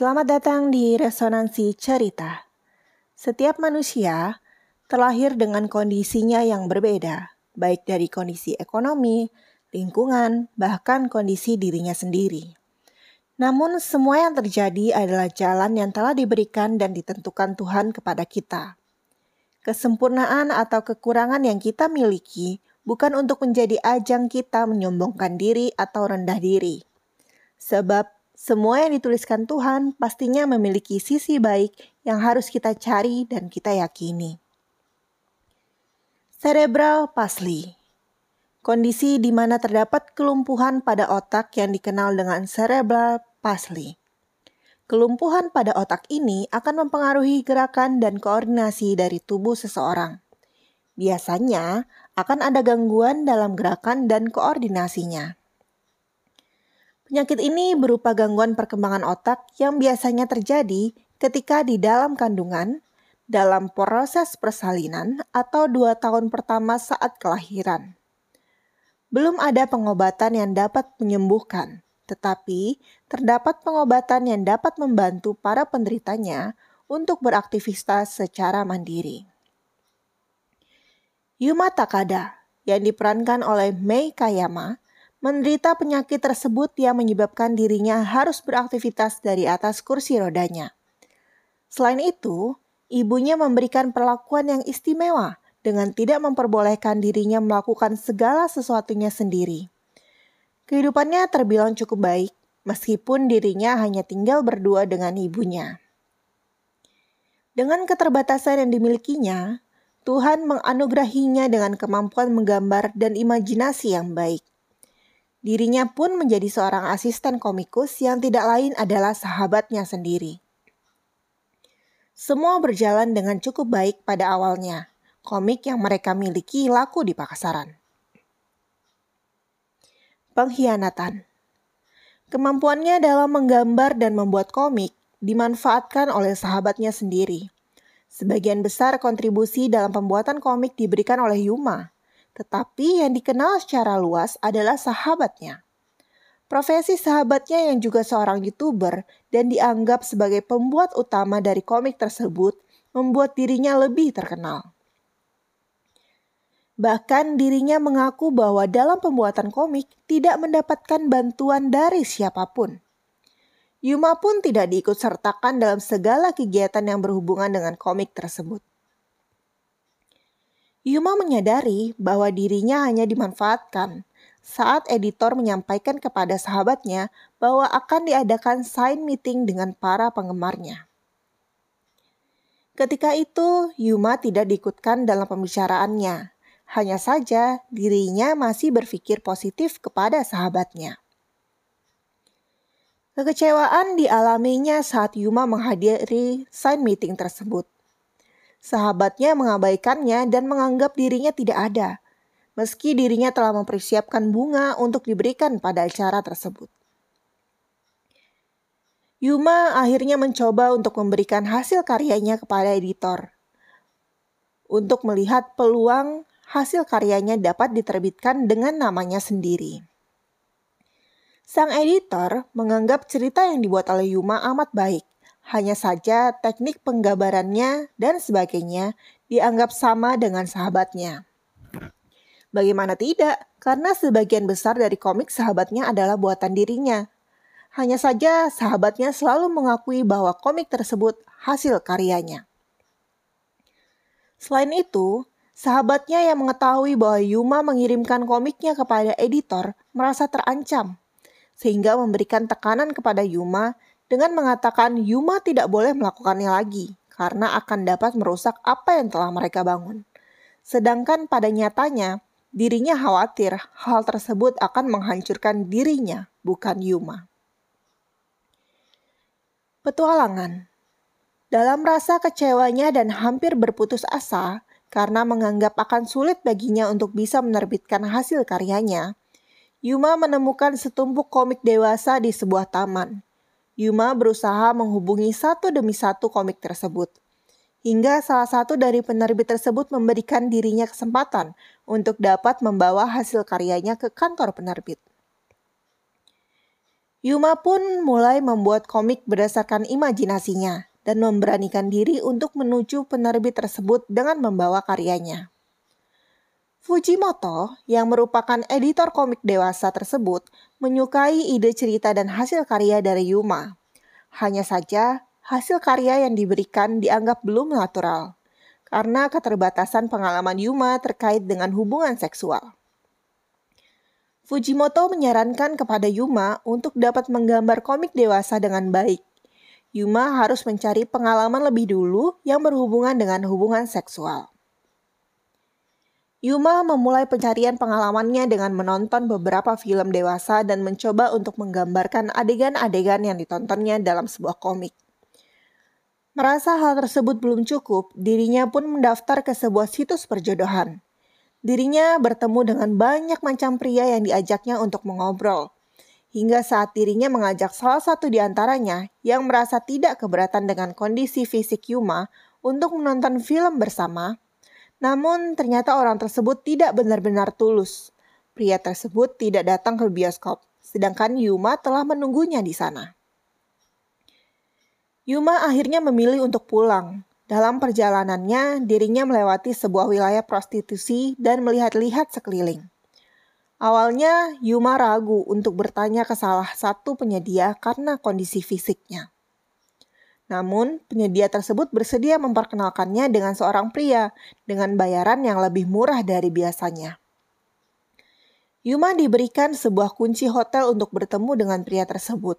Selamat datang di Resonansi Cerita. Setiap manusia terlahir dengan kondisinya yang berbeda, baik dari kondisi ekonomi, lingkungan, bahkan kondisi dirinya sendiri. Namun, semua yang terjadi adalah jalan yang telah diberikan dan ditentukan Tuhan kepada kita. Kesempurnaan atau kekurangan yang kita miliki bukan untuk menjadi ajang kita menyombongkan diri atau rendah diri. Sebab semua yang dituliskan Tuhan pastinya memiliki sisi baik yang harus kita cari dan kita yakini. Cerebral palsy Kondisi di mana terdapat kelumpuhan pada otak yang dikenal dengan cerebral palsy. Kelumpuhan pada otak ini akan mempengaruhi gerakan dan koordinasi dari tubuh seseorang. Biasanya akan ada gangguan dalam gerakan dan koordinasinya. Penyakit ini berupa gangguan perkembangan otak yang biasanya terjadi ketika di dalam kandungan, dalam proses persalinan, atau dua tahun pertama saat kelahiran. Belum ada pengobatan yang dapat menyembuhkan, tetapi terdapat pengobatan yang dapat membantu para penderitanya untuk beraktivitas secara mandiri. Yuma Takada yang diperankan oleh Mei Kayama menderita penyakit tersebut yang menyebabkan dirinya harus beraktivitas dari atas kursi rodanya. Selain itu, ibunya memberikan perlakuan yang istimewa dengan tidak memperbolehkan dirinya melakukan segala sesuatunya sendiri. Kehidupannya terbilang cukup baik, meskipun dirinya hanya tinggal berdua dengan ibunya. Dengan keterbatasan yang dimilikinya, Tuhan menganugerahinya dengan kemampuan menggambar dan imajinasi yang baik. Dirinya pun menjadi seorang asisten komikus yang tidak lain adalah sahabatnya sendiri. Semua berjalan dengan cukup baik pada awalnya. Komik yang mereka miliki laku di pasaran. Pengkhianatan Kemampuannya dalam menggambar dan membuat komik dimanfaatkan oleh sahabatnya sendiri. Sebagian besar kontribusi dalam pembuatan komik diberikan oleh Yuma, tetapi yang dikenal secara luas adalah sahabatnya. Profesi sahabatnya yang juga seorang YouTuber dan dianggap sebagai pembuat utama dari komik tersebut membuat dirinya lebih terkenal. Bahkan dirinya mengaku bahwa dalam pembuatan komik tidak mendapatkan bantuan dari siapa pun. Yuma pun tidak diikut sertakan dalam segala kegiatan yang berhubungan dengan komik tersebut. Yuma menyadari bahwa dirinya hanya dimanfaatkan saat editor menyampaikan kepada sahabatnya bahwa akan diadakan sign meeting dengan para penggemarnya. Ketika itu, Yuma tidak diikutkan dalam pembicaraannya. Hanya saja dirinya masih berpikir positif kepada sahabatnya. Kekecewaan dialaminya saat Yuma menghadiri sign meeting tersebut. Sahabatnya mengabaikannya dan menganggap dirinya tidak ada, meski dirinya telah mempersiapkan bunga untuk diberikan pada acara tersebut. Yuma akhirnya mencoba untuk memberikan hasil karyanya kepada editor. Untuk melihat peluang hasil karyanya dapat diterbitkan dengan namanya sendiri. Sang editor menganggap cerita yang dibuat oleh Yuma amat baik hanya saja teknik penggambarannya dan sebagainya dianggap sama dengan sahabatnya. Bagaimana tidak? Karena sebagian besar dari komik sahabatnya adalah buatan dirinya. Hanya saja sahabatnya selalu mengakui bahwa komik tersebut hasil karyanya. Selain itu, sahabatnya yang mengetahui bahwa Yuma mengirimkan komiknya kepada editor merasa terancam, sehingga memberikan tekanan kepada Yuma dengan mengatakan Yuma tidak boleh melakukannya lagi karena akan dapat merusak apa yang telah mereka bangun. Sedangkan pada nyatanya, dirinya khawatir hal tersebut akan menghancurkan dirinya, bukan Yuma. Petualangan Dalam rasa kecewanya dan hampir berputus asa karena menganggap akan sulit baginya untuk bisa menerbitkan hasil karyanya, Yuma menemukan setumpuk komik dewasa di sebuah taman. Yuma berusaha menghubungi satu demi satu komik tersebut. Hingga salah satu dari penerbit tersebut memberikan dirinya kesempatan untuk dapat membawa hasil karyanya ke kantor penerbit. Yuma pun mulai membuat komik berdasarkan imajinasinya dan memberanikan diri untuk menuju penerbit tersebut dengan membawa karyanya. Fujimoto, yang merupakan editor komik dewasa tersebut, menyukai ide cerita dan hasil karya dari Yuma. Hanya saja, hasil karya yang diberikan dianggap belum natural karena keterbatasan pengalaman Yuma terkait dengan hubungan seksual. Fujimoto menyarankan kepada Yuma untuk dapat menggambar komik dewasa dengan baik. Yuma harus mencari pengalaman lebih dulu yang berhubungan dengan hubungan seksual. Yuma memulai pencarian pengalamannya dengan menonton beberapa film dewasa dan mencoba untuk menggambarkan adegan-adegan yang ditontonnya dalam sebuah komik. Merasa hal tersebut belum cukup, dirinya pun mendaftar ke sebuah situs perjodohan. Dirinya bertemu dengan banyak macam pria yang diajaknya untuk mengobrol. Hingga saat dirinya mengajak salah satu di antaranya yang merasa tidak keberatan dengan kondisi fisik Yuma untuk menonton film bersama. Namun ternyata orang tersebut tidak benar-benar tulus. Pria tersebut tidak datang ke bioskop, sedangkan Yuma telah menunggunya di sana. Yuma akhirnya memilih untuk pulang dalam perjalanannya, dirinya melewati sebuah wilayah prostitusi dan melihat-lihat sekeliling. Awalnya, Yuma ragu untuk bertanya ke salah satu penyedia karena kondisi fisiknya. Namun, penyedia tersebut bersedia memperkenalkannya dengan seorang pria dengan bayaran yang lebih murah dari biasanya. Yuma diberikan sebuah kunci hotel untuk bertemu dengan pria tersebut.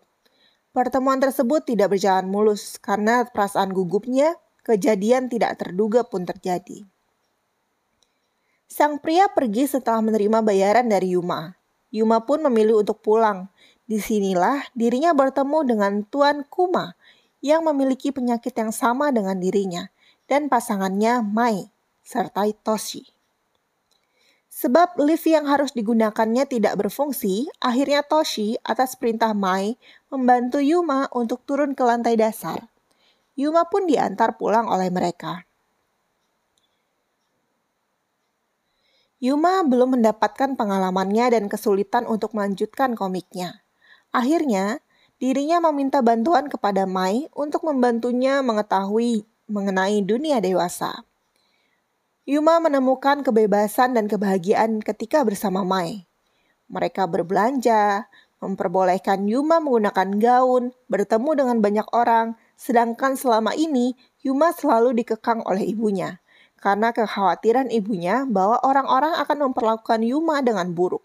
Pertemuan tersebut tidak berjalan mulus karena perasaan gugupnya kejadian tidak terduga pun terjadi. Sang pria pergi setelah menerima bayaran dari Yuma. Yuma pun memilih untuk pulang. Di sinilah dirinya bertemu dengan Tuan Kuma yang memiliki penyakit yang sama dengan dirinya dan pasangannya Mai serta Toshi. Sebab lift yang harus digunakannya tidak berfungsi, akhirnya Toshi atas perintah Mai membantu Yuma untuk turun ke lantai dasar. Yuma pun diantar pulang oleh mereka. Yuma belum mendapatkan pengalamannya dan kesulitan untuk melanjutkan komiknya. Akhirnya, dirinya meminta bantuan kepada Mai untuk membantunya mengetahui mengenai dunia dewasa. Yuma menemukan kebebasan dan kebahagiaan ketika bersama Mai. Mereka berbelanja, memperbolehkan Yuma menggunakan gaun, bertemu dengan banyak orang, Sedangkan selama ini, Yuma selalu dikekang oleh ibunya karena kekhawatiran ibunya bahwa orang-orang akan memperlakukan Yuma dengan buruk.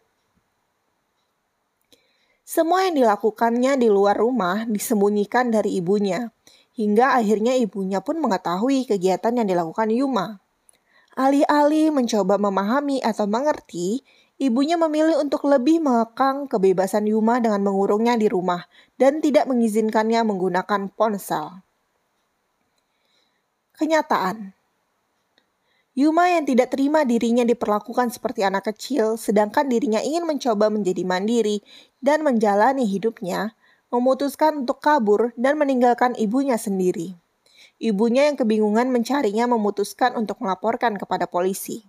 Semua yang dilakukannya di luar rumah disembunyikan dari ibunya, hingga akhirnya ibunya pun mengetahui kegiatan yang dilakukan Yuma. Alih-alih mencoba memahami atau mengerti, ibunya memilih untuk lebih mengekang kebebasan Yuma dengan mengurungnya di rumah dan tidak mengizinkannya menggunakan ponsel. Kenyataan Yuma yang tidak terima dirinya diperlakukan seperti anak kecil, sedangkan dirinya ingin mencoba menjadi mandiri dan menjalani hidupnya, memutuskan untuk kabur dan meninggalkan ibunya sendiri. Ibunya yang kebingungan mencarinya memutuskan untuk melaporkan kepada polisi.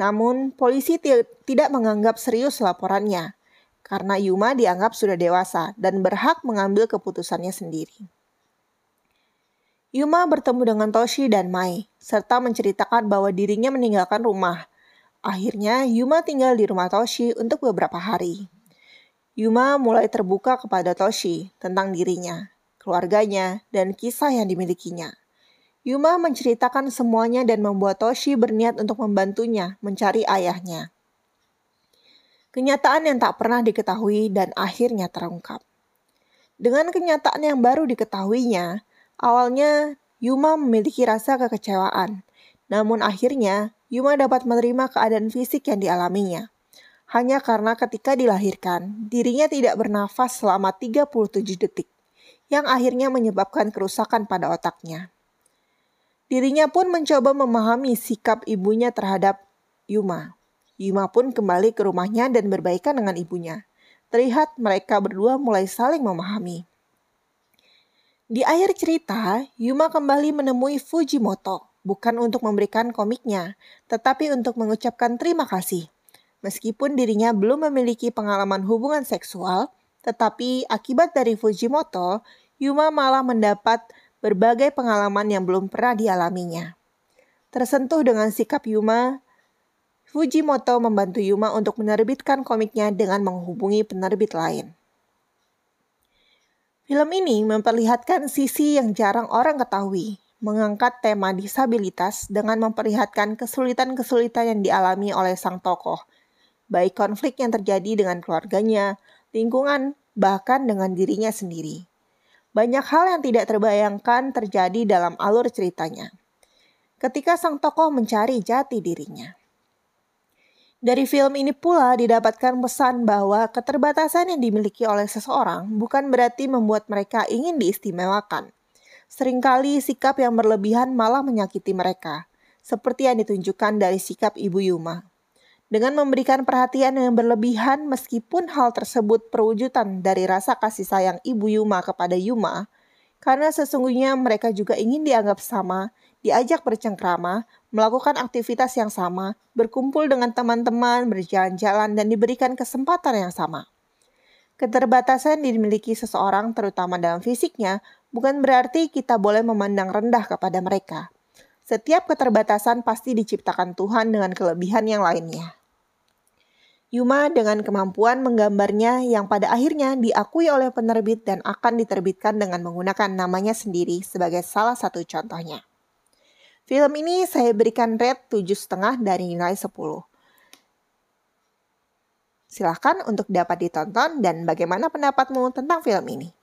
Namun, polisi tidak menganggap serius laporannya karena Yuma dianggap sudah dewasa dan berhak mengambil keputusannya sendiri. Yuma bertemu dengan Toshi dan Mai, serta menceritakan bahwa dirinya meninggalkan rumah. Akhirnya, Yuma tinggal di rumah Toshi untuk beberapa hari. Yuma mulai terbuka kepada Toshi tentang dirinya, keluarganya, dan kisah yang dimilikinya. Yuma menceritakan semuanya dan membuat Toshi berniat untuk membantunya mencari ayahnya. Kenyataan yang tak pernah diketahui dan akhirnya terungkap. Dengan kenyataan yang baru diketahuinya, awalnya Yuma memiliki rasa kekecewaan. Namun akhirnya, Yuma dapat menerima keadaan fisik yang dialaminya. Hanya karena ketika dilahirkan, dirinya tidak bernafas selama 37 detik, yang akhirnya menyebabkan kerusakan pada otaknya. Dirinya pun mencoba memahami sikap ibunya terhadap Yuma. Yuma pun kembali ke rumahnya dan berbaikan dengan ibunya. Terlihat mereka berdua mulai saling memahami. Di akhir cerita, Yuma kembali menemui Fujimoto, bukan untuk memberikan komiknya, tetapi untuk mengucapkan terima kasih. Meskipun dirinya belum memiliki pengalaman hubungan seksual, Tetapi akibat dari Fujimoto, Yuma malah mendapat berbagai pengalaman yang belum pernah dialaminya. Tersentuh dengan sikap Yuma, Fujimoto membantu Yuma untuk menerbitkan komiknya dengan menghubungi penerbit lain. Film ini memperlihatkan sisi yang jarang orang ketahui, mengangkat tema disabilitas dengan memperlihatkan kesulitan-kesulitan yang dialami oleh sang tokoh, baik konflik yang terjadi dengan keluarganya, lingkungan, bahkan dengan dirinya sendiri. Banyak hal yang tidak terbayangkan terjadi dalam alur ceritanya. Ketika sang tokoh mencari jati dirinya. Dari film ini pula didapatkan pesan bahwa keterbatasan yang dimiliki oleh seseorang bukan berarti membuat mereka ingin diistimewakan. Seringkali sikap yang berlebihan malah menyakiti mereka, seperti yang ditunjukkan dari sikap Ibu Yuma. Dengan memberikan perhatian yang berlebihan meskipun hal tersebut perwujudan dari rasa kasih sayang Ibu Yuma kepada Yuma, karena sesungguhnya mereka juga ingin dianggap sama, diajak bercengkrama, melakukan aktivitas yang sama, berkumpul dengan teman-teman, berjalan-jalan, dan diberikan kesempatan yang sama. Keterbatasan dimiliki seseorang, terutama dalam fisiknya, bukan berarti kita boleh memandang rendah kepada mereka. Setiap keterbatasan pasti diciptakan Tuhan dengan kelebihan yang lainnya. Yuma dengan kemampuan menggambarnya yang pada akhirnya diakui oleh penerbit dan akan diterbitkan dengan menggunakan namanya sendiri sebagai salah satu contohnya. Film ini saya berikan rate 7,5 dari nilai 10. Silahkan untuk dapat ditonton dan bagaimana pendapatmu tentang film ini.